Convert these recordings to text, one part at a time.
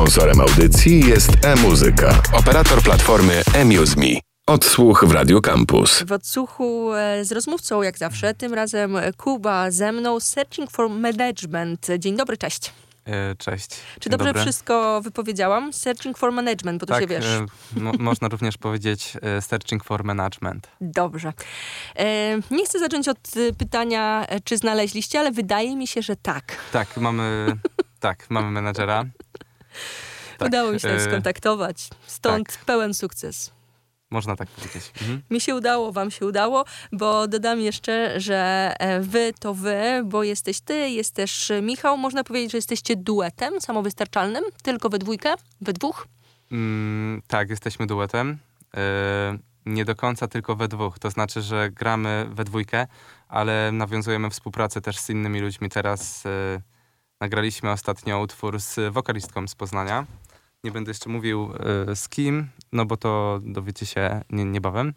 Sponsorem audycji jest e-muzyka, operator platformy eMuseMe. Odsłuch w Radio Campus. W odsłuchu e, z rozmówcą, jak zawsze, tym razem Kuba ze mną, Searching for Management. Dzień dobry, cześć. E, cześć. Czy Dzień dobrze dobry. wszystko wypowiedziałam? Searching for Management, bo to tak, się wiesz. e, mo- można również powiedzieć searching for management. Dobrze. E, nie chcę zacząć od pytania, czy znaleźliście, ale wydaje mi się, że tak. Tak, mamy, tak, mamy menedżera. Tak, Udało mi się e, skontaktować. Stąd tak. pełen sukces. Można tak powiedzieć. Mhm. Mi się udało, wam się udało, bo dodam jeszcze, że e, wy to wy, bo jesteś ty, jest też Michał. Można powiedzieć, że jesteście duetem samowystarczalnym, tylko we dwójkę, we dwóch. Mm, tak, jesteśmy duetem. E, nie do końca tylko we dwóch. To znaczy, że gramy we dwójkę, ale nawiązujemy współpracę też z innymi ludźmi. Teraz nagraliśmy ostatnio utwór z wokalistką z Poznania. Nie będę jeszcze mówił e, z kim, no bo to dowiecie się nie, niebawem.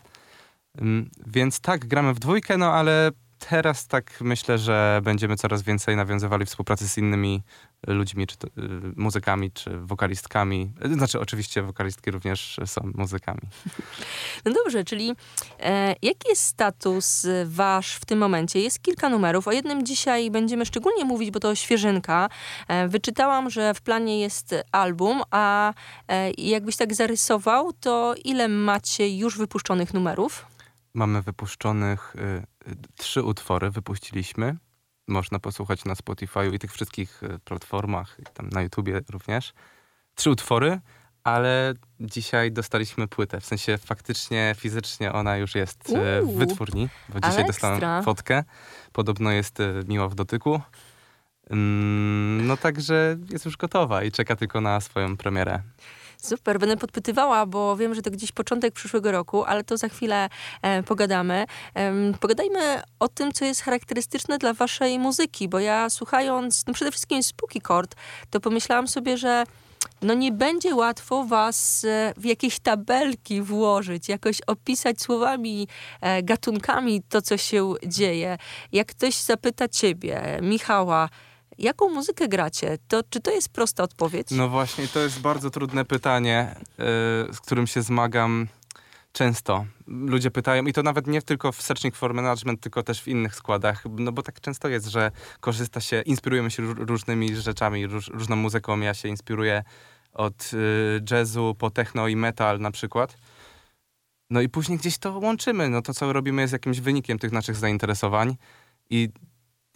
Ym, Więc tak, gramy w dwójkę, no ale teraz tak myślę, że będziemy coraz więcej nawiązywali współpracy z innymi ludźmi, czy to, y, muzykami, czy wokalistkami. Y, Znaczy, oczywiście wokalistki również są muzykami. No dobrze, czyli e, jaki jest status e, wasz w tym momencie? Jest kilka numerów. O jednym dzisiaj będziemy szczególnie mówić, bo to świeżynka. E, wyczytałam, że w planie jest album, a e, jakbyś tak zarysował, to ile macie już wypuszczonych numerów? Mamy wypuszczonych y, y, trzy utwory, wypuściliśmy. Można posłuchać na Spotify i tych wszystkich y, platformach, i tam na YouTubie również. Trzy utwory, ale dzisiaj dostaliśmy płytę. W sensie faktycznie, fizycznie ona już jest w Uuu, wytwórni, bo dzisiaj ekstra. dostałem fotkę. Podobno jest y, miła w dotyku. Ym, No także jest już gotowa i czeka tylko na swoją premierę. Super, będę podpytywała, bo wiem, że to gdzieś początek przyszłego roku, ale to za chwilę e, pogadamy. Em, pogadajmy o tym, co jest charakterystyczne dla waszej muzyki, bo ja słuchając, no przede wszystkim Spooky Chord, to pomyślałam sobie, że no nie będzie łatwo was e, w jakieś tabelki włożyć, jakoś opisać słowami, e, gatunkami to, co się dzieje. Jak ktoś zapyta ciebie, Michała, jaką muzykę gracie, to czy to jest prosta odpowiedź? No właśnie, to jest bardzo trudne pytanie, y, z którym się zmagam często. Ludzie pytają, i to nawet nie tylko w Searching for Management, tylko też w innych składach, no bo tak często jest, że korzysta się, inspirujemy się ró- różnymi rzeczami, róż, różną muzyką. Ja się inspiruję od y, jazzu po techno i metal na przykład. No i później gdzieś to łączymy. No to, co robimy, jest jakimś wynikiem tych naszych zainteresowań. I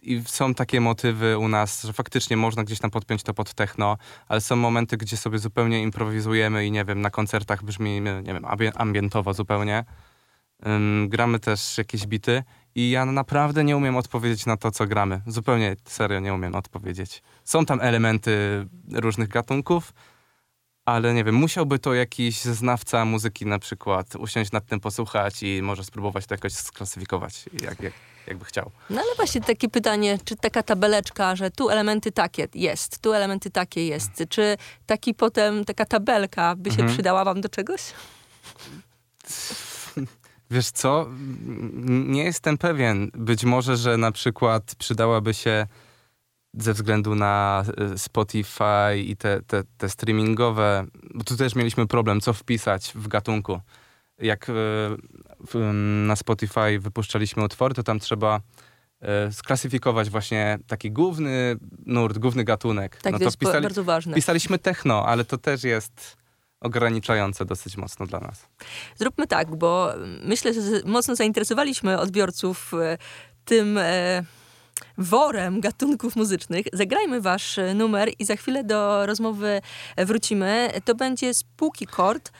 i są takie motywy u nas, że faktycznie można gdzieś tam podpiąć to pod techno, ale są momenty, gdzie sobie zupełnie improwizujemy i nie wiem, na koncertach brzmi, nie wiem, ambie- ambientowo zupełnie. Ym, gramy też jakieś bity i ja naprawdę nie umiem odpowiedzieć na to, co gramy. Zupełnie serio nie umiem odpowiedzieć. Są tam elementy różnych gatunków, ale nie wiem, musiałby to jakiś znawca muzyki na przykład usiąść nad tym, posłuchać i może spróbować to jakoś sklasyfikować, jak, jak, jakby chciał. No ale właśnie takie pytanie, czy taka tabeleczka, że tu elementy takie jest, tu elementy takie jest, czy taki potem, taka tabelka by się Mhm. przydała wam do czegoś? Wiesz co? Nie jestem pewien. Być może, że na przykład przydałaby się ze względu na y, Spotify i te, te, te streamingowe, bo tu też mieliśmy problem, co wpisać w gatunku. Jak w, na Spotify wypuszczaliśmy utwory, to tam trzeba y, sklasyfikować właśnie taki główny nurt, główny gatunek. Tak, no to jest ba- bardzo ważne. pisaliśmy techno, ale to też jest ograniczające dosyć mocno dla nas. Zróbmy tak, bo myślę, że mocno zainteresowaliśmy odbiorców e, tym e, worem gatunków muzycznych. Zagrajmy wasz e, numer i za chwilę do rozmowy e, wrócimy. To będzie Spooky Chord.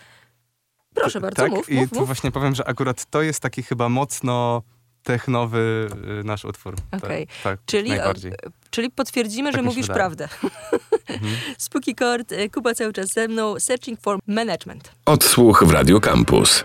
Proszę bardzo, tak, mów, i mów, tu mów. właśnie powiem, że akurat to jest taki chyba mocno technowy y, nasz utwór. Okej. Tak, tak Czyli, najbardziej. Czyli potwierdzimy, Tak że mówisz wydaje. prawdę. Mhm. Spooky e, Kuba cały czas ze mną, Searching for Management. Odsłuch w Radio Campus.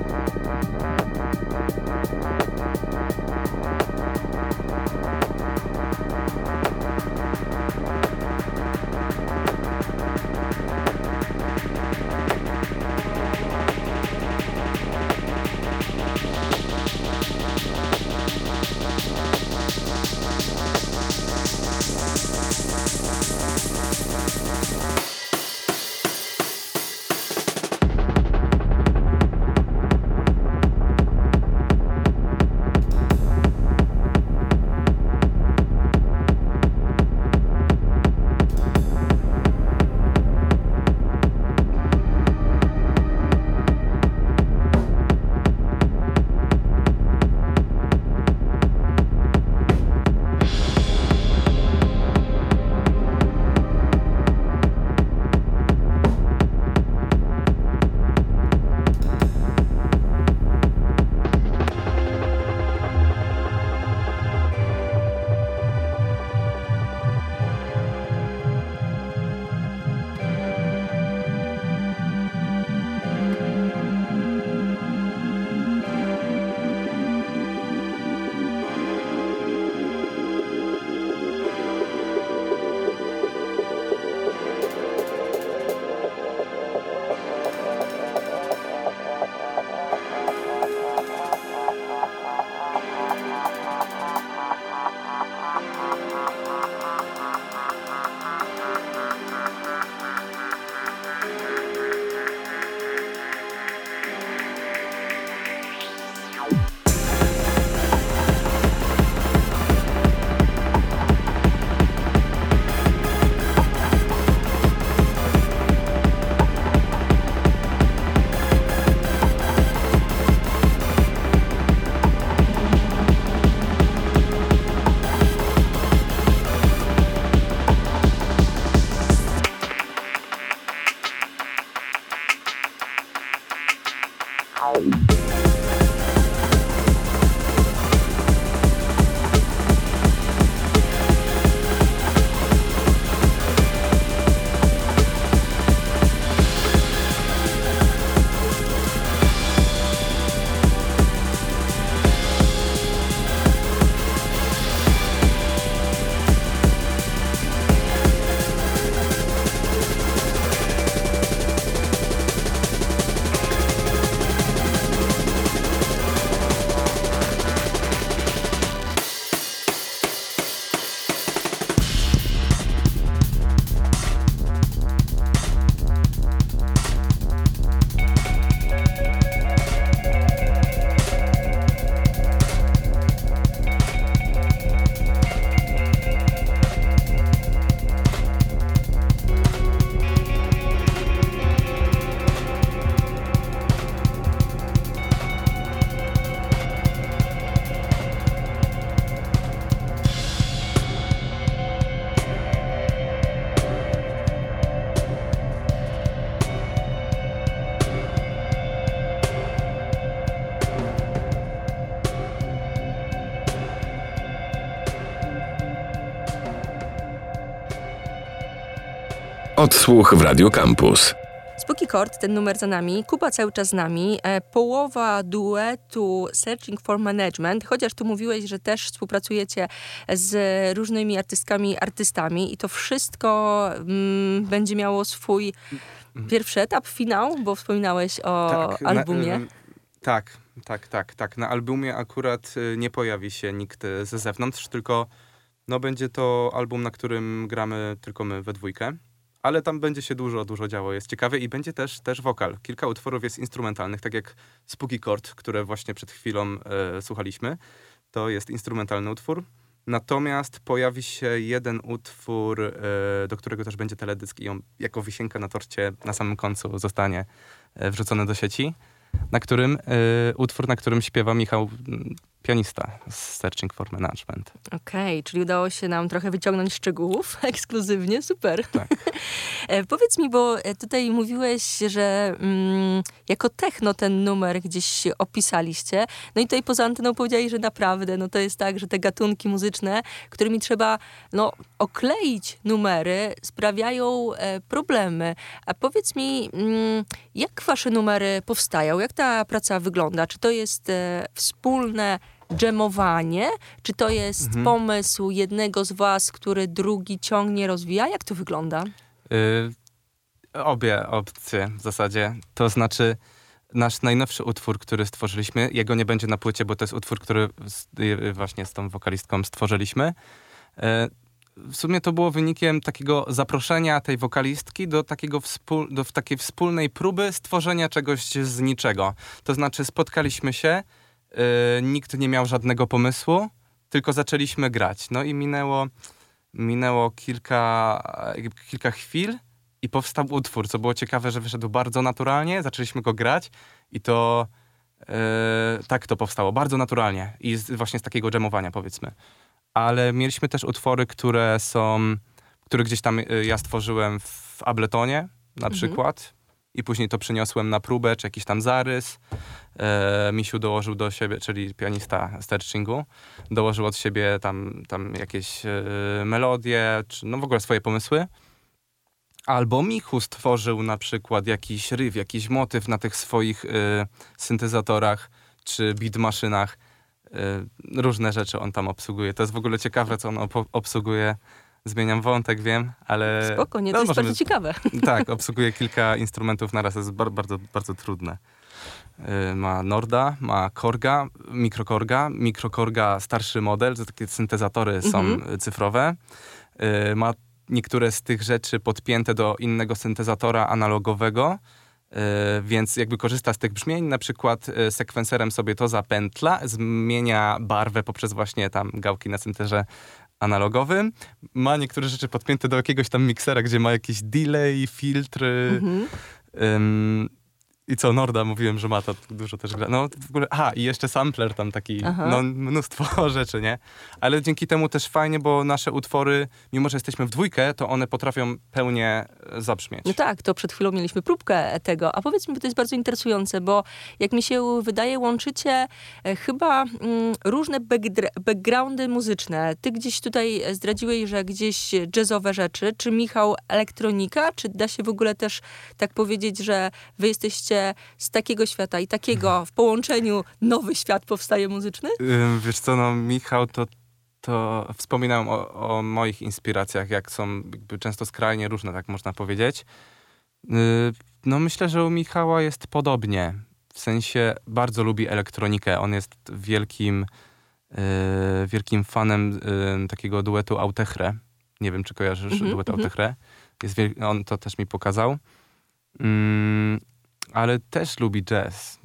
Odsłuch w Radio Campus. Spooky Chord, ten numer za nami, Kuba cały czas z nami, e, połowa duetu Searching for Management, chociaż tu mówiłeś, że też współpracujecie z różnymi artystkami, artystami i to wszystko mm, będzie miało swój pierwszy etap, finał, bo wspominałeś o Tak, na- albumie. em, tak, Tak, tak, tak. Na albumie akurat y, nie pojawi się nikt y, ze zewnątrz, tylko no będzie to album, na którym gramy tylko my we dwójkę. Ale tam będzie się dużo, dużo działo. Jest ciekawie i będzie też, też wokal. Kilka utworów jest instrumentalnych, tak jak Spooky Chord, które właśnie przed chwilą e, słuchaliśmy. To jest instrumentalny utwór. Natomiast pojawi się jeden utwór, e, do którego też będzie teledysk i on jako wisienka na torcie na samym końcu zostanie e, wrzucony do sieci, na którym, e, utwór, na którym śpiewa Michał pianista z Searching for Management. Okej, czyli udało się nam trochę wyciągnąć szczegółów ekskluzywnie, super. Tak. E, Powiedz mi, bo e, tutaj mówiłeś, że mm, jako techno ten numer gdzieś opisaliście. No i tutaj poza anteną powiedziałeś, że naprawdę no to jest tak, że te gatunki muzyczne, którymi trzeba no, okleić numery, sprawiają e, problemy. A powiedz mi, mm, jak wasze numery powstają? Jak ta praca wygląda? Czy to jest e, wspólne dżemowanie? Czy to jest Mhm. pomysł jednego z was, który drugi ciągnie, rozwija? Jak to wygląda? Y, obie opcje w zasadzie. To znaczy, nasz najnowszy utwór, który stworzyliśmy, jego nie będzie na płycie, bo to jest utwór, który z, y, właśnie z tą wokalistką stworzyliśmy. Y, w sumie to było wynikiem takiego zaproszenia tej wokalistki do, takiego do takiej wspólnej próby stworzenia czegoś z niczego. To znaczy, spotkaliśmy się, y, nikt nie miał żadnego pomysłu, tylko zaczęliśmy grać. No i minęło, minęło kilka, kilka chwil i powstał utwór, co było ciekawe, że wyszedł bardzo naturalnie, zaczęliśmy go grać i to e, tak to powstało, bardzo naturalnie i z, właśnie z takiego dżemowania powiedzmy. Ale mieliśmy też utwory, które są, które gdzieś tam e, ja stworzyłem w Abletonie na Mhm. przykład i później to przyniosłem na próbę, czy jakiś tam zarys. E, Misiu dołożył do siebie, czyli pianista Sterchingu, dołożył od siebie tam, tam jakieś e, melodie, czy no w ogóle swoje pomysły. Albo Michu stworzył na przykład jakiś ryw, jakiś motyw na tych swoich y, syntezatorach czy beat maszynach. Y, różne rzeczy on tam obsługuje. To jest w ogóle ciekawe, co on obsługuje. Zmieniam wątek, wiem, ale... Spoko, nie, to no, jest możemy- bardzo ciekawe. tak, obsługuje kilka instrumentów naraz, to jest bar- bardzo, bardzo trudne. Y, Ma Norda, ma Korga, mikrokorga, mikrokorga starszy model, to takie syntezatory są Mhm. cyfrowe. Y, Ma niektóre z tych rzeczy podpięte do innego syntezatora analogowego, y, więc jakby korzysta z tych brzmień, na przykład sekwenserem sobie to zapętla, zmienia barwę poprzez właśnie tam gałki na synterze analogowym. Ma niektóre rzeczy podpięte do jakiegoś tam miksera, gdzie ma jakiś delay, filtry. Mhm. Ym, I co, Norda mówiłem, że ma to dużo też gra. No w ogóle, aha, i jeszcze sampler tam taki, Aha. no mnóstwo rzeczy, nie? Ale dzięki temu też fajnie, bo nasze utwory, mimo że jesteśmy w dwójkę, to one potrafią pełnie e, zabrzmieć. No tak, to przed chwilą mieliśmy próbkę tego. A powiedz mi, bo to jest bardzo interesujące, bo jak mi się wydaje, łączycie e, chyba mm, różne backgroundy muzyczne. Ty gdzieś tutaj e, zdradziłeś, że gdzieś jazzowe rzeczy. Czy Michał elektronika? Czy da się w ogóle też tak powiedzieć, że wy jesteście z takiego świata i takiego w połączeniu nowy świat powstaje muzyczny? Wiesz co, no Michał to, to wspominałem o, o moich inspiracjach, jak są często skrajnie różne, tak można powiedzieć. Yy, no myślę, że u Michała jest podobnie. W sensie bardzo lubi elektronikę. On jest wielkim, yy, wielkim fanem yy, takiego duetu Autechre. Nie wiem, czy kojarzysz Mhm, duet mhm. Autechre. Jest on to też mi pokazał. Ale też lubi jazz.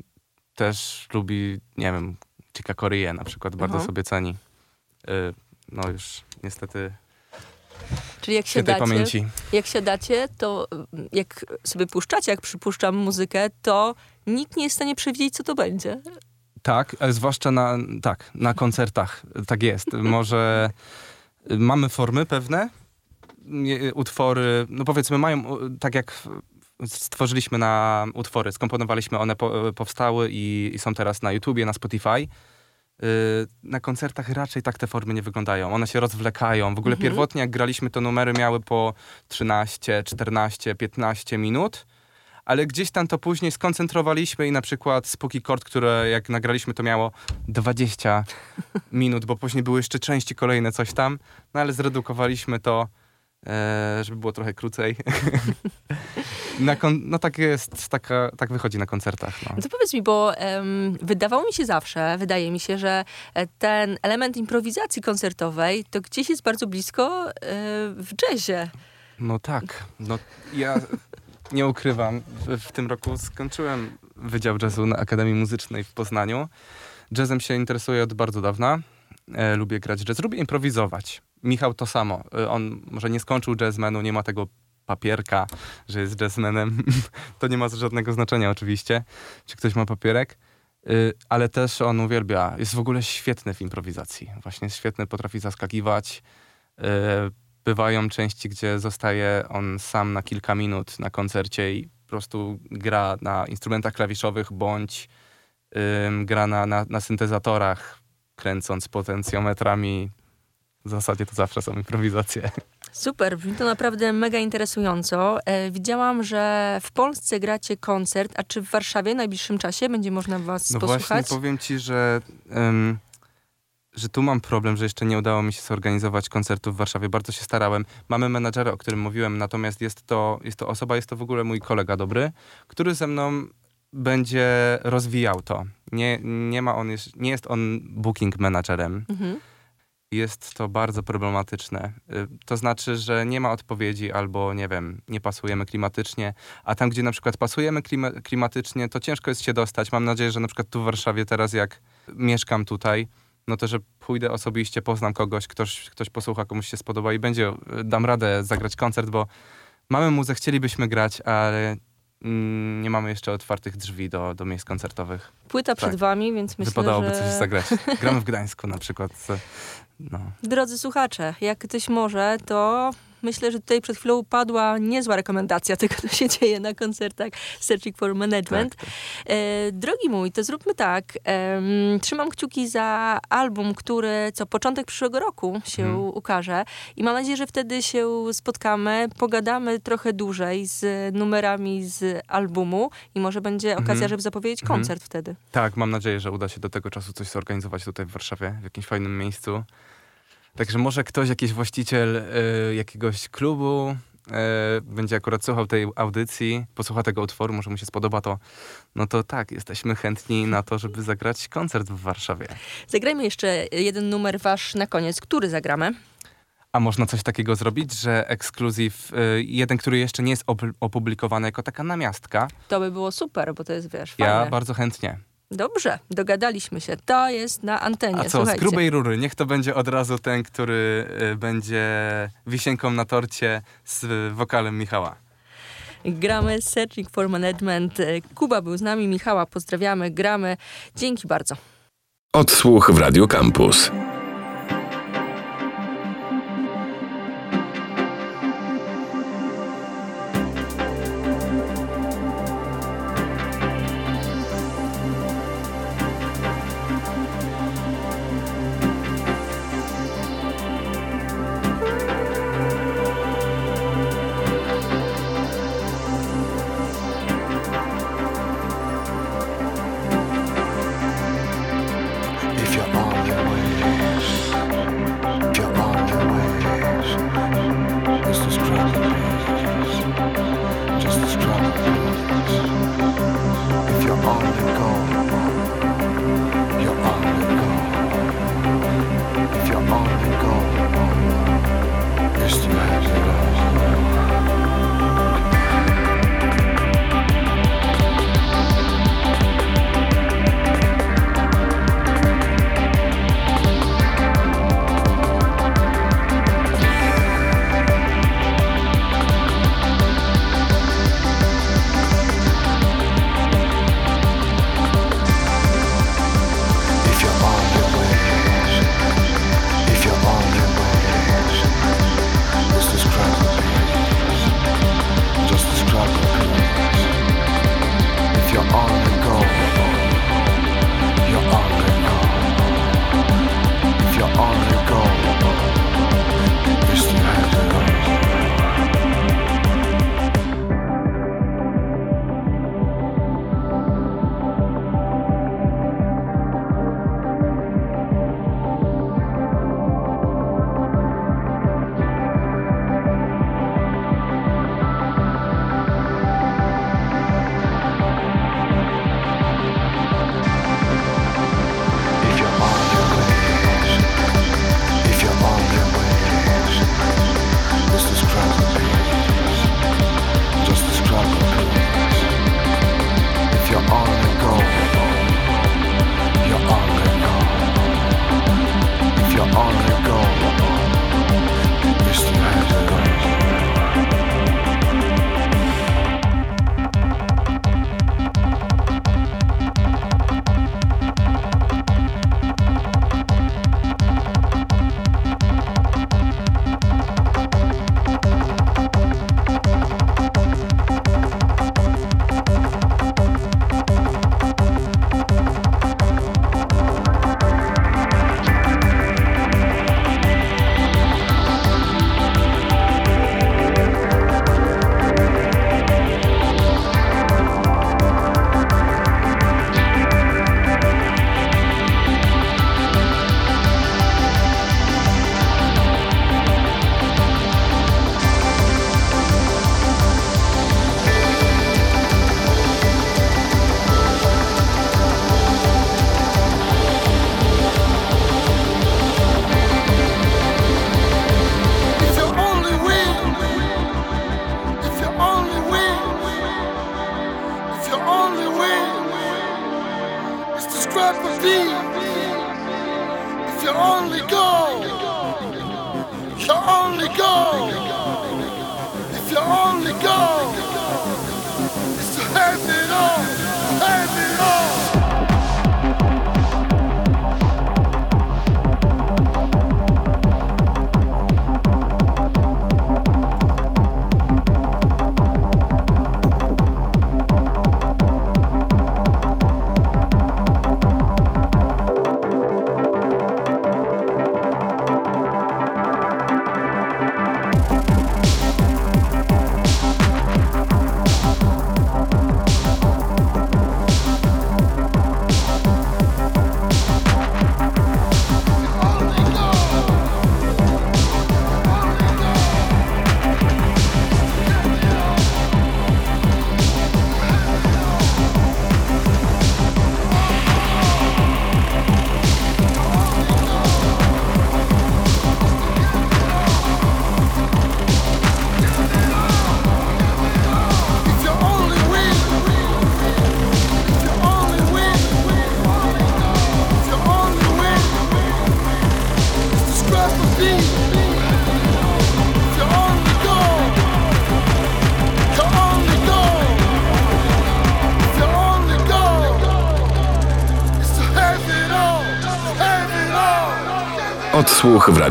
Też lubi, nie wiem, Chica Corea na przykład bardzo Aha. sobie ceni. Y, no już niestety Czyli jak się świętej dacie, pamięci. jak siadacie, to mm, jak sobie puszczacie, jak przypuszczam muzykę, to nikt nie jest w stanie przewidzieć, co to będzie. Tak, a zwłaszcza na, tak, na koncertach. Tak jest. Może y, mamy formy pewne, utwory, no powiedzmy mają, tak jak stworzyliśmy na utwory, skomponowaliśmy, one po, powstały i, i są teraz na YouTubie, na Spotify. Y, Na koncertach raczej tak te formy nie wyglądają. One się rozwlekają. W ogóle Mhm. pierwotnie, jak graliśmy, to numery miały po 13, 14, 15 minut. Ale gdzieś tam to później skoncentrowaliśmy i na przykład Spooky Chord, które jak nagraliśmy, to miało 20 minut, bo później były jeszcze części kolejne, coś tam. No ale zredukowaliśmy to, e, żeby było trochę krócej. Kon- no tak jest, taka, tak wychodzi na koncertach. No. To powiedz mi, bo em, wydawało mi się zawsze, wydaje mi się, że e, ten element improwizacji koncertowej to gdzieś jest bardzo blisko e, w jazzie. No tak. No, ja nie ukrywam, w, w tym roku skończyłem Wydział Jazzu na Akademii Muzycznej w Poznaniu. Jazzem się interesuję od bardzo dawna. E, lubię grać jazz, lubię improwizować. Michał to samo. E, on może nie skończył jazzmenu, nie ma tego papierka, że jest jazzmenem. to nie ma żadnego znaczenia oczywiście, czy ktoś ma papierek. E, ale też on uwielbia, jest w ogóle świetny w improwizacji. Właśnie jest świetny, potrafi zaskakiwać. E, bywają części, gdzie zostaje on sam na kilka minut na koncercie i po prostu gra na instrumentach klawiszowych bądź gra na, na, na syntezatorach, kręcąc potencjometrami. W zasadzie to zawsze są improwizacje. Super, brzmi to naprawdę mega interesująco. E, widziałam, że w Polsce gracie koncert, a czy w Warszawie w najbliższym czasie będzie można was No posłuchać? właśnie powiem ci, że, ym, że tu mam problem, że jeszcze nie udało mi się zorganizować koncertu w Warszawie. Bardzo się starałem. Mamy menadżera, o którym mówiłem, natomiast jest to, jest to osoba, jest to w ogóle mój kolega dobry, który ze mną będzie rozwijał to. Nie, nie ma on, jest- nie jest on booking managerem. Mhm. Jest to bardzo problematyczne. Y, To znaczy, że nie ma odpowiedzi albo, nie wiem, nie pasujemy klimatycznie, a tam, gdzie na przykład pasujemy klima klimatycznie, to ciężko jest się dostać. Mam nadzieję, że na przykład tu w Warszawie teraz, jak mieszkam tutaj, no to, że pójdę osobiście, poznam kogoś, ktoś, ktoś posłucha, komuś się spodoba i będzie, y, dam radę zagrać koncert, bo mamy muzę, chcielibyśmy grać, ale nie mamy jeszcze otwartych drzwi do, do miejsc koncertowych. Płyta przed Tak. wami, więc myślę, Wypadałoby że... coś zagrać. Gramy w Gdańsku na przykład. No. Drodzy słuchacze, jak ktoś może, to myślę, że tutaj przed chwilą padła niezła rekomendacja tego, co się dzieje na koncertach Searching for Management. Tak, tak. E, drogi mój, to zróbmy tak. Em, trzymam kciuki za album, który co początek przyszłego roku się Mhm. ukaże i mam nadzieję, że wtedy się spotkamy, pogadamy trochę dłużej z numerami z albumu i może będzie okazja, Mhm. żeby zapowiedzieć Mhm. koncert wtedy. Tak, mam nadzieję, że uda się do tego czasu coś zorganizować tutaj w Warszawie, w jakimś fajnym miejscu. Także może ktoś, jakiś właściciel y, jakiegoś klubu y, będzie akurat słuchał tej audycji, posłucha tego utworu, może mu się spodoba to, no to tak, jesteśmy chętni na to, żeby zagrać koncert w Warszawie. Zagrajmy jeszcze jeden numer wasz na koniec. Który zagramy? A można coś takiego zrobić, że ekskluzyw, y, jeden, który jeszcze nie jest op- opublikowany jako taka namiastka, To by było super, bo to jest, wiesz, ja fajne. bardzo chętnie. Dobrze, dogadaliśmy się. To jest na antenie. A co, z Słuchajcie. grubej rury, niech to będzie od razu ten, który y, będzie wisienką na torcie z wokalem Michała. Gramy Searching for Management. Kuba był z nami, Michała pozdrawiamy, gramy. Dzięki bardzo. Odsłuch w Radio Campus. Go, it's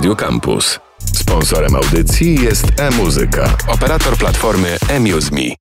Radio Campus. Sponsorem audycji jest e-muzyka, operator platformy eMuseMe.